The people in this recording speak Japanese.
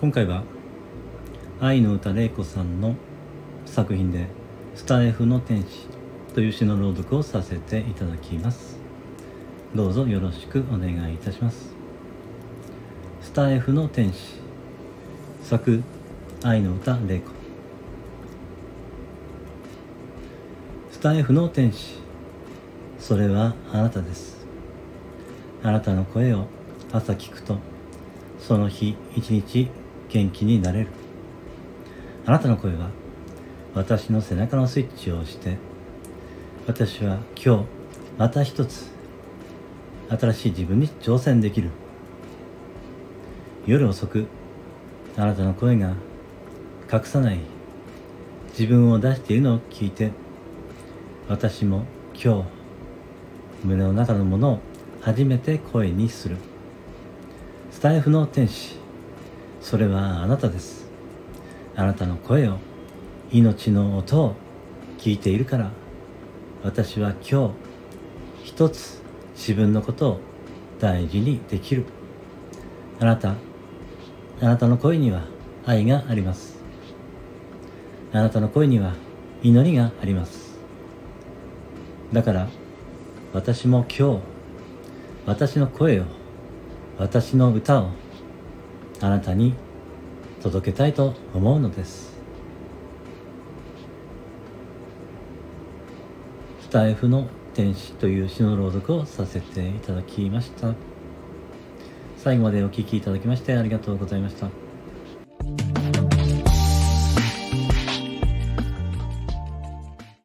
今回は愛の歌玲子さんの作品で「スタエフの天使」という詩の朗読をさせていただきます。どうぞよろしくお願いいたします。スタエフの天使作愛の歌玲子。スタエフの天使それはあなたです。あなたの声を朝聞くとその日一日元気になれる。あなたの声は私の背中のスイッチを押して私は今日また一つ新しい自分に挑戦できる。夜遅くあなたの声が隠さない自分を出しているのを聞いて私も今日胸の中のものを初めて声にする。スタイフの天使それはあなたです。あなたの声を命の音を聞いているから。私は今日一つ自分のことを大事にできる。あなたあなたの声には愛があります。あなたの声には祈りがあります。だから私も今日私の声を私の歌をあなたに届けたいと思うのです。スタイフの天使という詩の朗読をさせていただきました。最後までお聴きいただきましてありがとうございました。